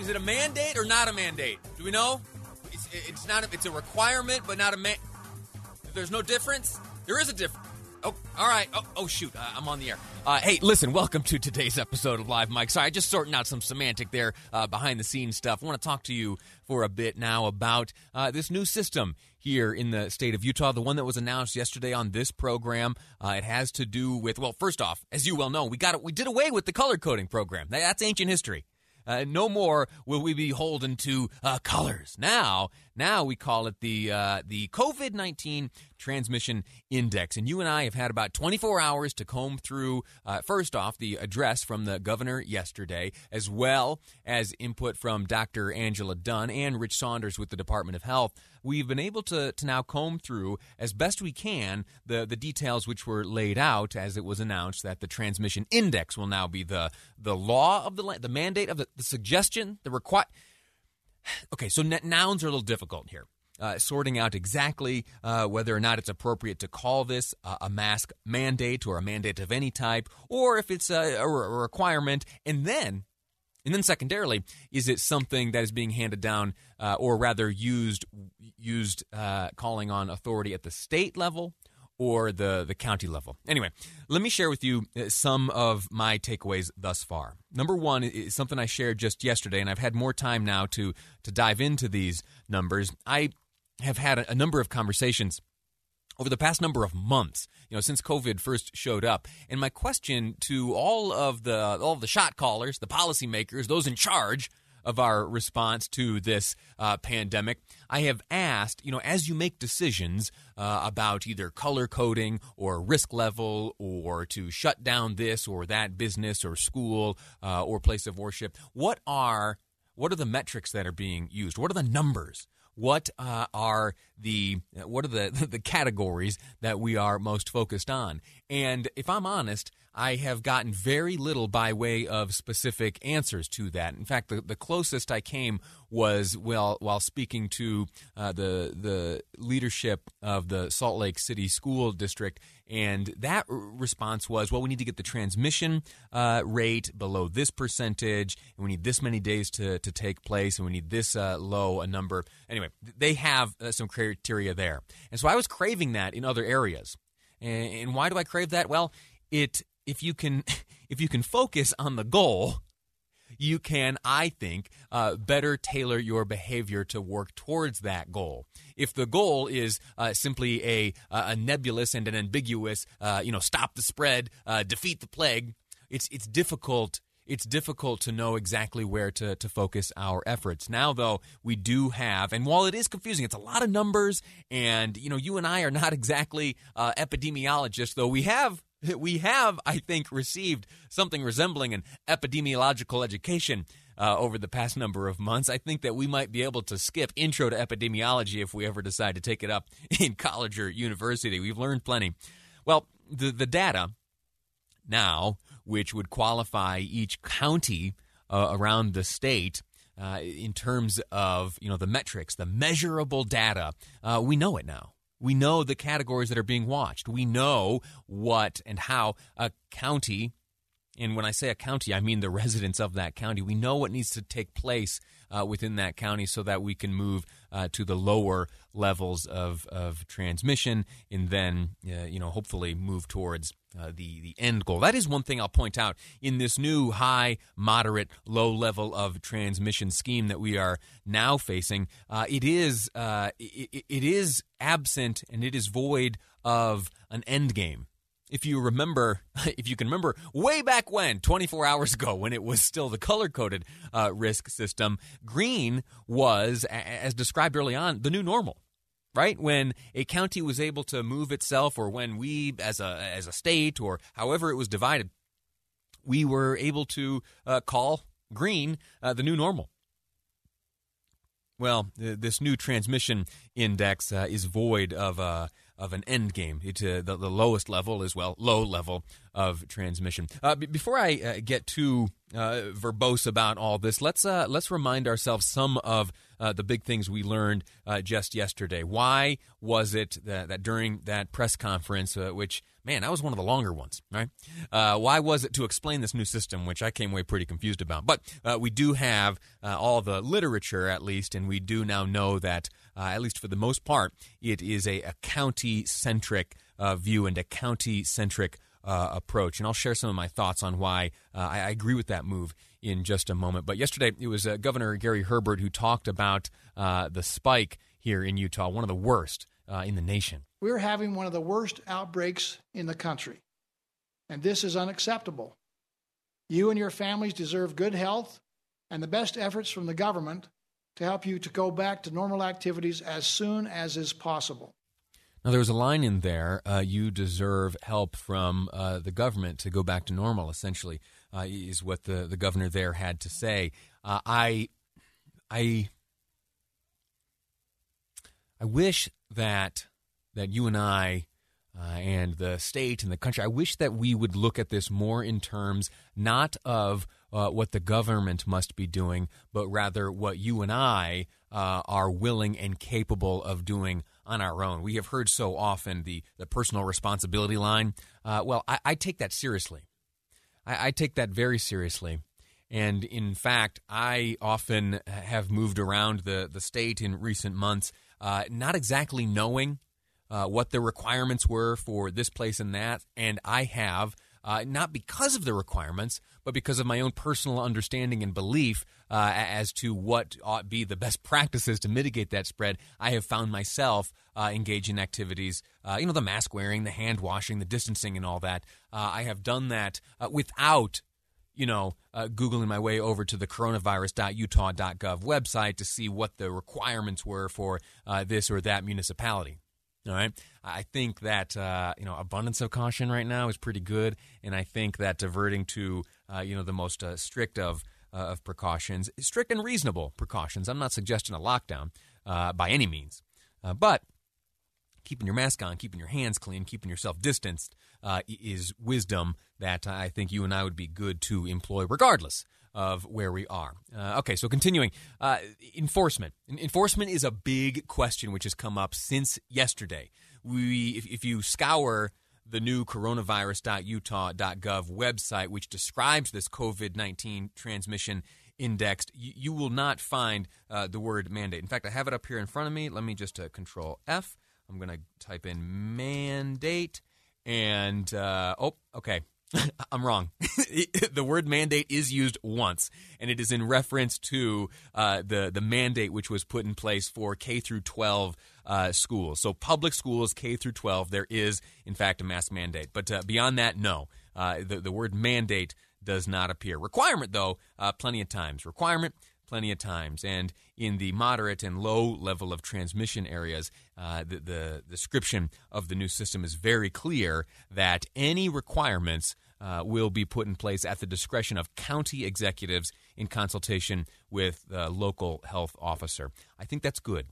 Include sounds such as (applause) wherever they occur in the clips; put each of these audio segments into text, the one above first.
Is it a mandate or not a mandate? Do we know? It's, it's not. A, it's a requirement, but not a man. There's no difference. There is a difference. Oh, all right. Oh, oh shoot. Uh, I'm on the air. Uh, hey, listen. Welcome to today's episode of Live Mic. Sorry, just sorting out some semantic there, uh, behind the scenes stuff. I want to talk to you for a bit now about uh, this new system here in the state of Utah, the one that was announced yesterday on this program. Uh, it has to do with well, first off, as you well know, we got it. We did away with the color coding program. That's ancient history. Uh, no more will we be beholden to uh, colors. Now, now we call it the uh, the COVID nineteen transmission index, and you and I have had about twenty four hours to comb through. Uh, first off, the address from the governor yesterday, as well as input from Dr. Angela Dunn and Rich Saunders with the Department of Health. We've been able to to now comb through as best we can the the details which were laid out as it was announced that the transmission index will now be the the law of the the mandate of the, the suggestion the require Okay, so nouns are a little difficult here. Uh, sorting out exactly uh, whether or not it's appropriate to call this uh, a mask mandate or a mandate of any type, or if it's a, a, requirement, and then, and then secondarily, is it something that is being handed down, uh, or rather used, used uh, calling on authority at the state level, or the, the county level. Anyway, let me share with you uh, some of my takeaways thus far. Number one is something I shared just yesterday, and I've had more time now to, to dive into these numbers. I have had a, number of conversations over the past number of months, you know, since COVID first showed up. And my question to all of the all of the shot callers, the policymakers, those in charge of our response to this uh, pandemic. I have asked, you know, as you make decisions uh, about either color coding or risk level or to shut down this or that business or school uh, or place of worship, what are what are the metrics that are being used? What are the numbers? What uh, are the what are the (laughs) the categories that we are most focused on? And if I'm honest, I have gotten very little by way of specific answers to that. In fact, the, the closest I came was well while speaking to uh, the the leadership of the Salt Lake City School District, and that response was, well, we need to get the transmission uh, rate below this percentage, and we need this many days to to take place, and we need this uh, low a number. Anyway, they have uh, some criteria there, and so I was craving that in other areas. And, and why do I crave that? Well, it if you can (laughs) if you can focus on the goal you can i think uh, better tailor your behavior to work towards that goal if the goal is uh, simply a, a nebulous and an ambiguous uh, you know stop the spread uh, defeat the plague it's it's difficult it's difficult to know exactly where to, to focus our efforts. Now, though, we do have, and while it is confusing, it's a lot of numbers, and you know, you and I are not exactly uh, epidemiologists, though we have (laughs) we have, I think, received something resembling an epidemiological education uh, over the past number of months. I think that we might be able to skip intro to epidemiology if we ever decide to take it up (laughs) in college or university. We've learned plenty. Well, the, the data now, which would qualify each county uh, around the state uh, in terms of you know the metrics, the measurable data, uh, we know it now. We know the categories that are being watched. We know what and how a county, and when I say a county, I mean the residents of that county, we know what needs to take place uh, within that county so that we can move uh, to the lower levels of, of transmission and then, uh, you know, hopefully move towards uh, the, the end goal. That is one thing I'll point out in this new high, moderate, low level of transmission scheme that we are now facing. Uh, it is uh, it, it is absent and it is void of an end game if you remember, (laughs) if you can remember way back when, 24 hours ago, when it was still the color coded uh, risk system, green was, as described early on, the new normal. Right when a county was able to move itself, or when we, as a as a state, or however it was divided, we were able to uh, call green uh, the new normal. Well, this new transmission index uh, is void of uh, of an end game. Uh, the, the, lowest level as well, low level of transmission. Uh, b- before I uh, get too uh, verbose about all this, let's uh, let's remind ourselves some of uh, the big things we learned just yesterday. Why was it that, that during that press conference, which man, that was one of the longer ones, right? why was it to explain this new system, which I came away pretty confused about? But we do have all the literature, at least, and we do now know that at least for the most part, it is a, a county centric uh, view and a county centric uh, approach. And I'll share some of my thoughts on why uh, I, I, agree with that move in just a moment. But yesterday, it was uh, Governor Gary Herbert who talked about uh, the spike here in Utah, one of the worst in the nation. We're having one of the worst outbreaks in the country, and this is unacceptable. You and your families deserve good health and the best efforts from the government to help you to go back to normal activities as soon as is possible. Now, there was a line in there uh, you deserve help from uh, the government to go back to normal, essentially, uh, is what the, the governor there had to say. Uh, I, I, I wish that, that you and I uh, and the state and the country, I wish that we would look at this more in terms not of uh, what the government must be doing, but rather what you and I are willing and capable of doing on our own. We have heard so often the, the personal responsibility line. Uh, well, I, I, take that seriously. I, I take that very seriously. And in fact, I often have moved around the, the state in recent months, uh, not exactly knowing uh, what the requirements were for this place and that. And I have uh, not because of the requirements, but because of my own personal understanding and belief uh, as to what ought be the best practices to mitigate that spread. I have found myself uh, engaged in activities, uh, you know, the mask wearing, the hand washing, the distancing, and all that. Uh, I have done that uh, without you know, uh, Googling my way over to the coronavirus.utah.gov website to see what the requirements were for uh, this or that municipality. All right. I think that uh, you know abundance of caution right now is pretty good, and I think that diverting to uh, you know the most uh, strict of uh, of precautions, strict and reasonable precautions. I'm not suggesting a lockdown uh, by any means, uh, but keeping your mask on, keeping your hands clean, keeping yourself distanced is wisdom that I think you and I would be good to employ, regardless of where we are. Uh, okay, so continuing, uh, enforcement. Enforcement is a big question which has come up since yesterday. We, if, if you scour the new coronavirus.utah.gov website, which describes this COVID 19 transmission indexed, you, you will not find uh, the word mandate. In fact, I have it up here in front of me. Let me just uh, control F. I'm going to type in mandate. And, uh, oh, okay. (laughs) I'm wrong. (laughs) the word mandate is used once, and it is in reference to uh, the the mandate which was put in place for K through 12 uh, schools. So public schools K through 12, there is in fact a mask mandate. But uh, beyond that, no. Uh, the the word mandate does not appear. Requirement though, uh, plenty of times. Requirement plenty of times. And in the moderate and low level of transmission areas, uh, the, the, description of the new system is very clear that any requirements uh, will be put in place at the discretion of county executives in consultation with the local health officer. I think that's good.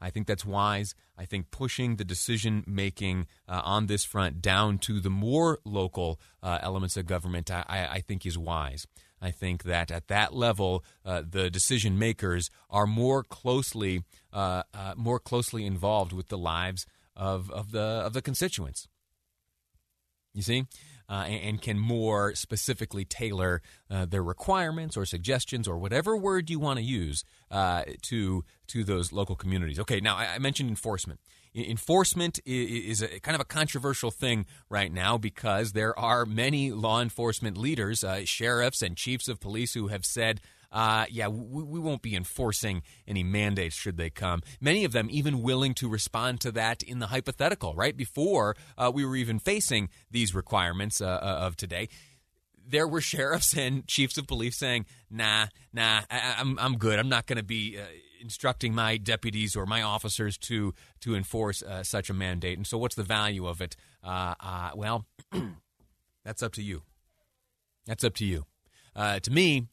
I think that's wise. I think pushing the decision making uh, on this front down to the more local uh, elements of government, I, I, think is wise. I think that at that level, uh, the decision makers are more closely uh, uh, more closely involved with the lives of, of the of the constituents. You see, uh, and, can more specifically tailor uh, their requirements or suggestions or whatever word you want to use uh, to to those local communities. Okay, now I, I mentioned enforcement. Enforcement is a kind of a controversial thing right now because there are many law enforcement leaders, uh, sheriffs and chiefs of police, who have said uh, yeah, we, we, won't be enforcing any mandates should they come. Many of them even willing to respond to that in the hypothetical, right? Before uh, we were even facing these requirements uh, uh of today. There were sheriffs (laughs) and chiefs of police saying, "Nah, nah, I, am I'm, I'm good. I'm not going to be uh, instructing my deputies or my officers to to enforce uh, such a mandate." And so, what's the value of it? well, (clears throat) that's up to you. That's up to you. to me,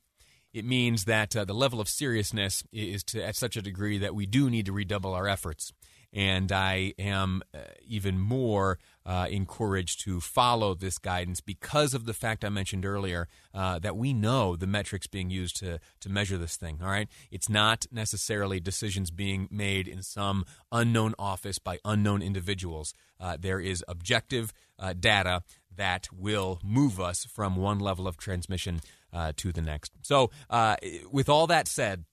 it means that uh, the level of seriousness is to at such a degree that we do need to redouble our efforts. And I am uh, even more uh, encouraged to follow this guidance because of the fact I mentioned earlier uh, that we know the metrics being used to, to measure this thing. All right. It's not necessarily decisions being made in some unknown office by unknown individuals. Uh, there is objective uh, data that will move us from one level of transmission uh, to the next. So, with all that said,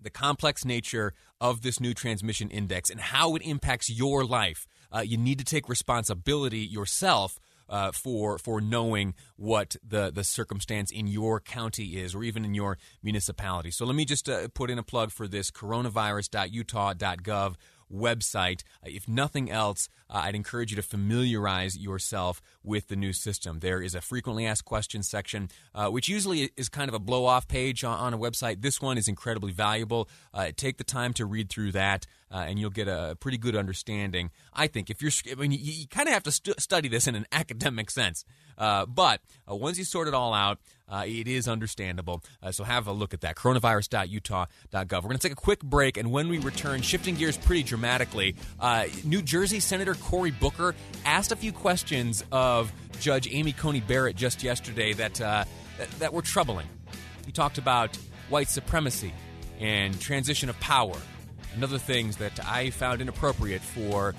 the complex nature of this new transmission index and how it impacts your life. Uh, you need to take responsibility yourself uh, for for knowing what the the circumstance in your county is, or even in your municipality. So let me just uh, put in a plug for this: coronavirus.utah.gov website. Uh, if nothing else, uh, I'd encourage you to familiarize yourself with the new system. There is a frequently asked questions section, uh, which usually is kind of a blow off page on, on, a website. This one is incredibly valuable. Uh, take the time to read through that. Uh, and you'll get a pretty good understanding. I think if you're, I mean, you, you kind of have to stu- study this in an (laughs) academic sense. Uh, but once you sort it all out, uh, it is understandable. Uh, so have a look at that. Coronavirus.utah.gov. We're going to take a quick break, and when we return, shifting gears pretty dramatically, uh, New Jersey Senator Cory Booker asked a few questions of Judge Amy Coney Barrett just yesterday that, uh, that, that were troubling. He talked about white supremacy and transition of power and other things that I found inappropriate for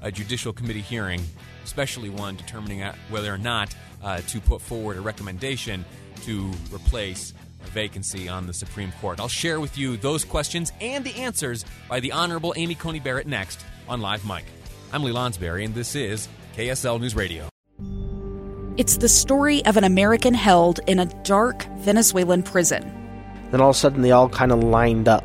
a judicial committee hearing, especially one determining whether or not uh, to put forward a recommendation to replace a vacancy on the Supreme Court. I'll share with you those questions and the answers by the Honorable Amy Coney Barrett next on Live Mic. I'm Lee Lonsberry, and this is KSL News Radio. It's the story of an American held in a dark Venezuelan prison. Then all of a sudden, they all kind of lined up.